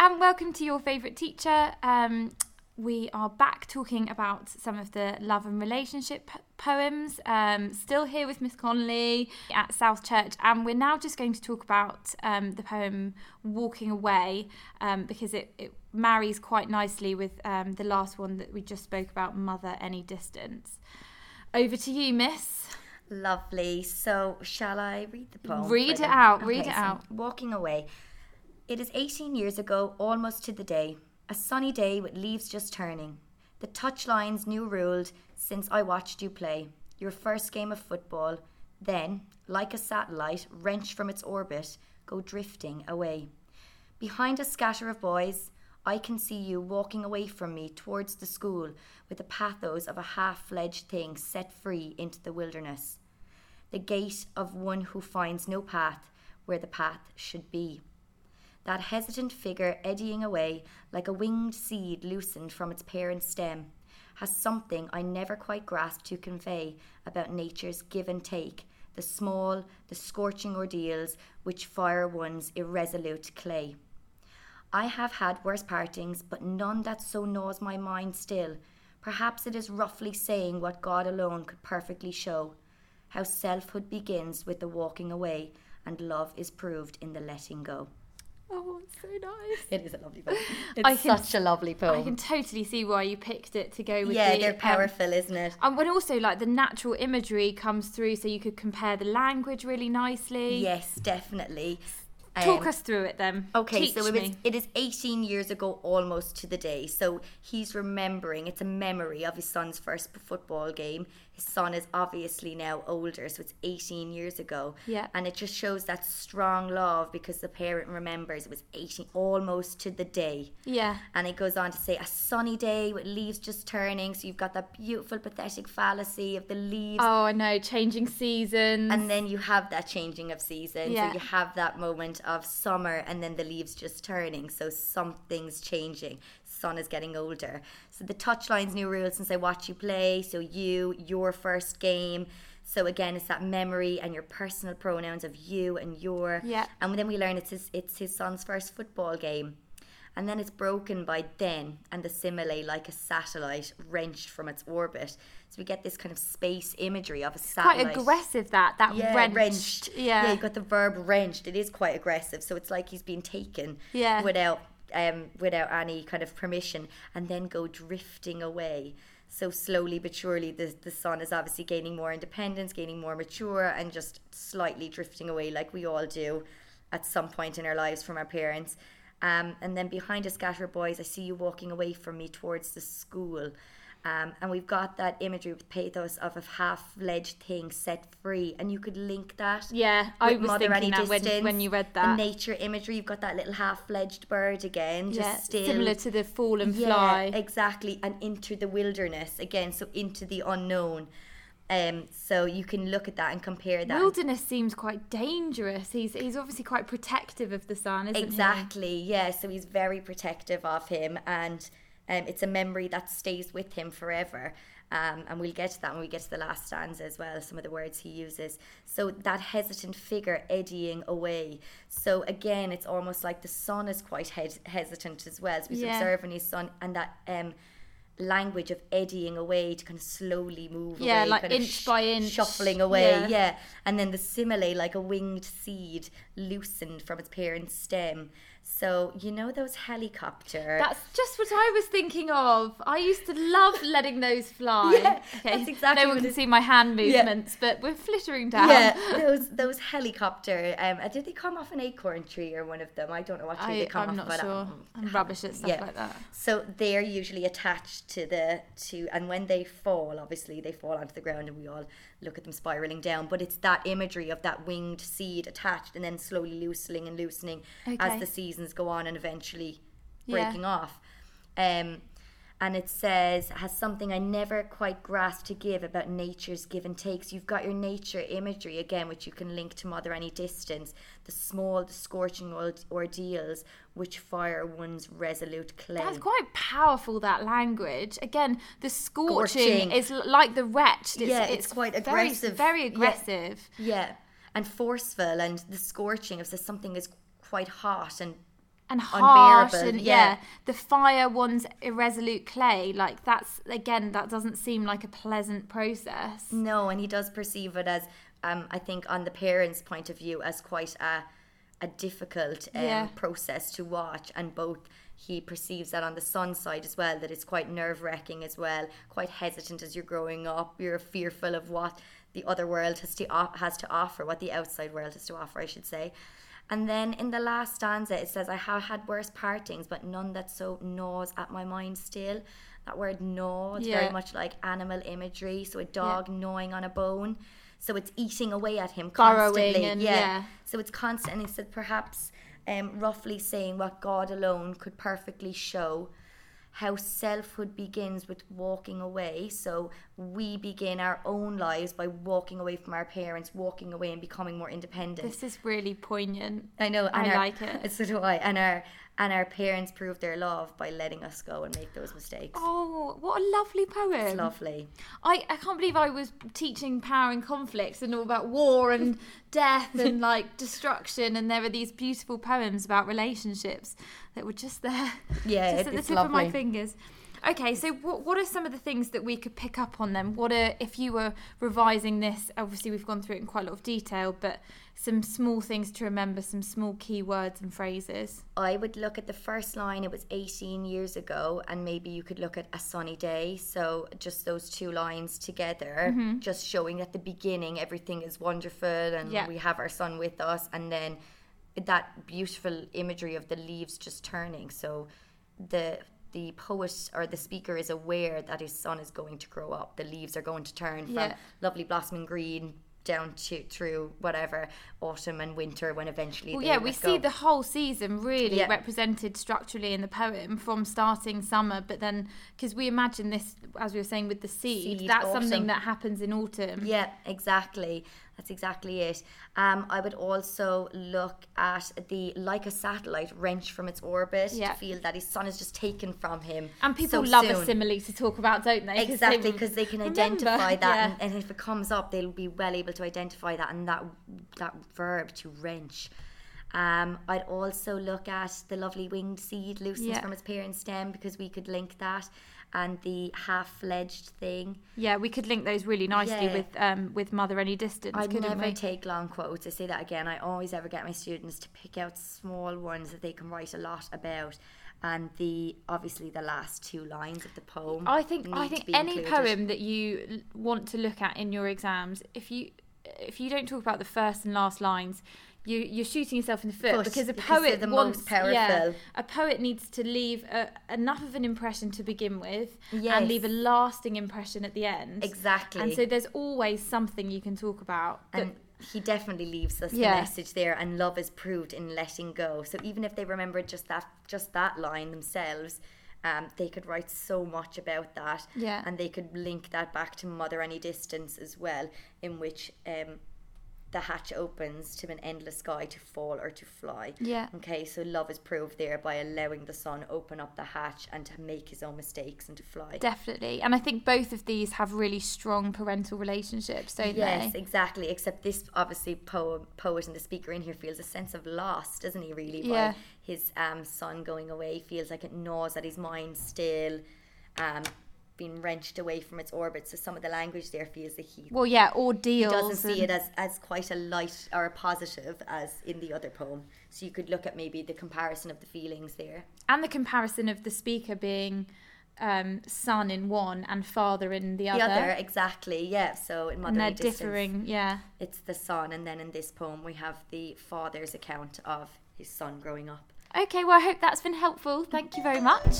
and welcome to your favourite teacher. Um, we are back talking about some of the love and relationship poems. Um, still here with Miss Connolly at South Church, and we're now just going to talk about um, the poem "Walking Away" um, because it, it marries quite nicely with um, the last one that we just spoke about, "Mother Any Distance." Over to you, Miss. Lovely. So, shall I read the poem? Read it out, read Okay, it so out. Walking away. It is 18 years ago, almost to the day. A sunny day with leaves just turning. The touchlines new ruled since I watched you play. Your first game of football, then, like a satellite wrenched from its orbit, go drifting away. Behind a scatter of boys, I can see you walking away from me towards the school with the pathos of a half fledged thing set free into the wilderness. The gait of one who finds no path where the path should be. That hesitant figure eddying away like a winged seed loosened from its parent stem has something I never quite grasped to convey about nature's give and take, the small, the scorching ordeals which fire one's irresolute clay. I have had worse partings, but none that so gnaws my mind still. Perhaps it is roughly saying what God alone could perfectly show how selfhood begins with the walking away, and love is proved in the letting go. Oh, it's so nice. It is a lovely poem. I It's can- such a lovely poem. I can totally see why you picked it to go with yeah, the they're um, powerful, isn't it? And when also like the natural imagery comes through, so you could compare the language really nicely. Yes, definitely. Talk Um, us through it then. Okay, Teach so it, was, it is 18 years ago almost to the day. So he's remembering, it's a memory of his son's first football game. His son is obviously now older, so it's 18 years ago. Yeah. And it just shows that strong love because the parent remembers it was 18 almost to the day. Yeah. And it goes on to say a sunny day with leaves just turning. So you've got that beautiful, pathetic fallacy of the leaves Oh, I know. Changing seasons. and then you have that changing of season. Yeah. So you have that moment of summer and then the leaves just turning. So something's changing. Son is getting older. So the touchlines new rules since I watch you play. So you, your first game. So again, it's that memory and your personal pronouns of you and your. Yeah. And then we learn it's his, it's his son's first football game. And then it's broken by then and the simile like a satellite wrenched from its orbit. So we get this kind of space imagery of a satellite. quite aggressive that that yeah, wrenched. wrenched. Yeah. you've got the verb wrenched. It is quite aggressive. So it's like he's been taken Yeah. without um without any kind of permission and then go drifting away. So slowly but surely the the son is obviously gaining more independence, gaining more mature and just slightly drifting away like we all do at some point in our lives from our parents. Um, and then behind a scatter of boys, I see you walking away from me towards the school. Um, and we've got that imagery with pathos of a half-fledged thing set free, and you could link that. Yeah, I was Mother thinking that when, when you read The that. nature imagery, you've got that little half-fledged bird again, just yeah, still similar to the fall and yeah, fly. exactly, and into the wilderness again, so into the unknown. Um, so you can look at that and compare that. Wilderness seems quite dangerous. He's he's obviously quite protective of the son, isn't Exactly, yeah. So he's very protective of him, and um, it's a memory that stays with him forever. Um, and we'll get to that when we get to the last stanza as well, some of the words he uses. So that hesitant figure eddying away. So again, it's almost like the son is quite hes- hesitant as well. So he's Yeah. observing his son, and that um, language of eddying away to kind of slowly move Yeah, away, like kind of inch by inch. shuffling away. Yeah. Yeah. And then the simile, like a winged seed loosened from its parent stem. So, you know those helicopters. That's just what I was thinking of. I used to love letting those fly. Yeah, that's exactly No one what can see my hand movements, but we're flittering down. yeah, those those helicopter. Um, uh, did they come off an acorn tree or one of them? I don't know what tree I, they come I'm off. not but, sure. um, I'm rubbish at stuff yeah. like that. So they're usually attached to the to, and when they fall, obviously they fall onto the ground, and we all look at them spiraling down. But it's that imagery of that winged seed attached, and then slowly loosening and loosening Okay. as the seasons go on, and eventually Yeah. breaking off. Um, and it says has something I never quite grasped to give about nature's give and takes. You've got your nature imagery again, which you can link to Mother Any Distance, the small, the scorching ord- ordeals which fire one's resolute clay. That's quite powerful. That language. Again, the scorching, Scorching. is like the wretched. It's, Yeah, it's quite very- aggressive. Very, Yeah. aggressive. Yeah, and forceful, and the scorching of so something is quite hot and and harsh and yeah. yeah. the fire one's irresolute clay like that's again that doesn't seem like a pleasant process No, and he does perceive it as, um, I think, on the parents' point of view, as quite a, a difficult um, Yeah. process to watch. And both he perceives that on the son's side as well, that it's quite nerve wracking as well, quite hesitant as you're growing up. You're fearful of what the other world has to has to offer, what the outside world has to offer, I should say. And then in the last stanza, it says, I have had worse partings, but none that so gnaws at my mind still. That word gnaw, it's very much like animal imagery. So a dog gnawing on a bone. So it's eating away at him constantly. and- yeah. So it's constant. And he said, perhaps um, roughly saying what God alone could perfectly show how selfhood begins with walking away. So we begin our own lives by walking away from our parents, walking away and becoming more independent. this is really poignant I know, and I our, like it. So do I. And our and our parents prove their love by letting us go and make those mistakes. oh what a lovely poem It's lovely. I, I can't believe I was teaching power and conflicts and all about war and death and like destruction and there are these beautiful poems about relationships that were just there Yeah, just at the it's tip of my lovely. fingers okay so what, what are some of the things that we could pick up on them what are if you were revising this obviously we've gone through it in quite a lot of detail but some small things to remember some small key words and phrases I would look at the first line, it was 18 years ago, and maybe you could look at a sunny day. So just those two lines together, Mm-hmm. just showing at the beginning everything is wonderful and Yeah. we have our son with us, and then that beautiful imagery of the leaves just turning. So the the poet or the speaker is aware that his son is going to grow up. The leaves are going to turn from Yeah. lovely blossoming green down to through whatever autumn and winter when eventually Well, yeah, we see go. the whole season really Yeah. represented structurally in the poem from starting summer, but then because we imagine this, as we were saying with the seed, Seed, that's something that happens in autumn. Yeah, exactly. That's exactly it. Um, I would also look at the like a satellite wrenched from its orbit Yeah. to feel that his son is just taken from him. And people so love soon. a simile to talk about, don't they? 'Cause they Exactly, because they can remember, identify that, yeah. and, and if it comes up, they'll be well able to identify that and that that verb to wrench. Um, I'd also look at the lovely winged seed loosens Yeah. from its parent stem because we could link that, and the half-fledged thing. Yeah, we could link those really nicely Yeah. with um with Mother Any Distance, I never we? take long quotes. I say that again. I always ever get my students to pick out small ones that they can write a lot about, and the obviously the last two lines of the poem. I think I think any included. poem that you want to look at in your exams, if you if you don't talk about the first and last lines, you you're shooting yourself in the foot because a poet the wants yeah, a poet needs to leave a, enough of an impression to begin with Yes. and leave a lasting impression at the end. Exactly. And so there's always something you can talk about. and he definitely leaves us Yeah. the message there and love is proved in letting go so even if they remember just that just that line themselves um, they could write so much about that Yeah. and they could link that back to mother any distance as well in which um, the hatch opens to an endless sky to fall or to fly Yeah. okay so love is proved there by allowing the son open up the hatch and to make his own mistakes and to fly Definitely. And I think both of these have really strong parental relationships, don't yes, they? exactly. Except this obviously poem, poet and the speaker in here feels a sense of loss, doesn't he? Really, Yeah. by his um, son going away, feels like it gnaws at his mind still, um, being wrenched away from its orbit. So some of the language there feels that he Well, yeah, ordeals. doesn't see it as, as quite a light or a positive as in the other poem. So you could look at maybe the comparison of the feelings there. and the comparison of the speaker being um, son in one and father in the, other. The other. other, exactly, yeah. So in and they're Distance, differing, yeah. it's the son, and then in this poem we have the father's account of his son growing up. Okay, well, I hope that's been helpful. Thank you very much.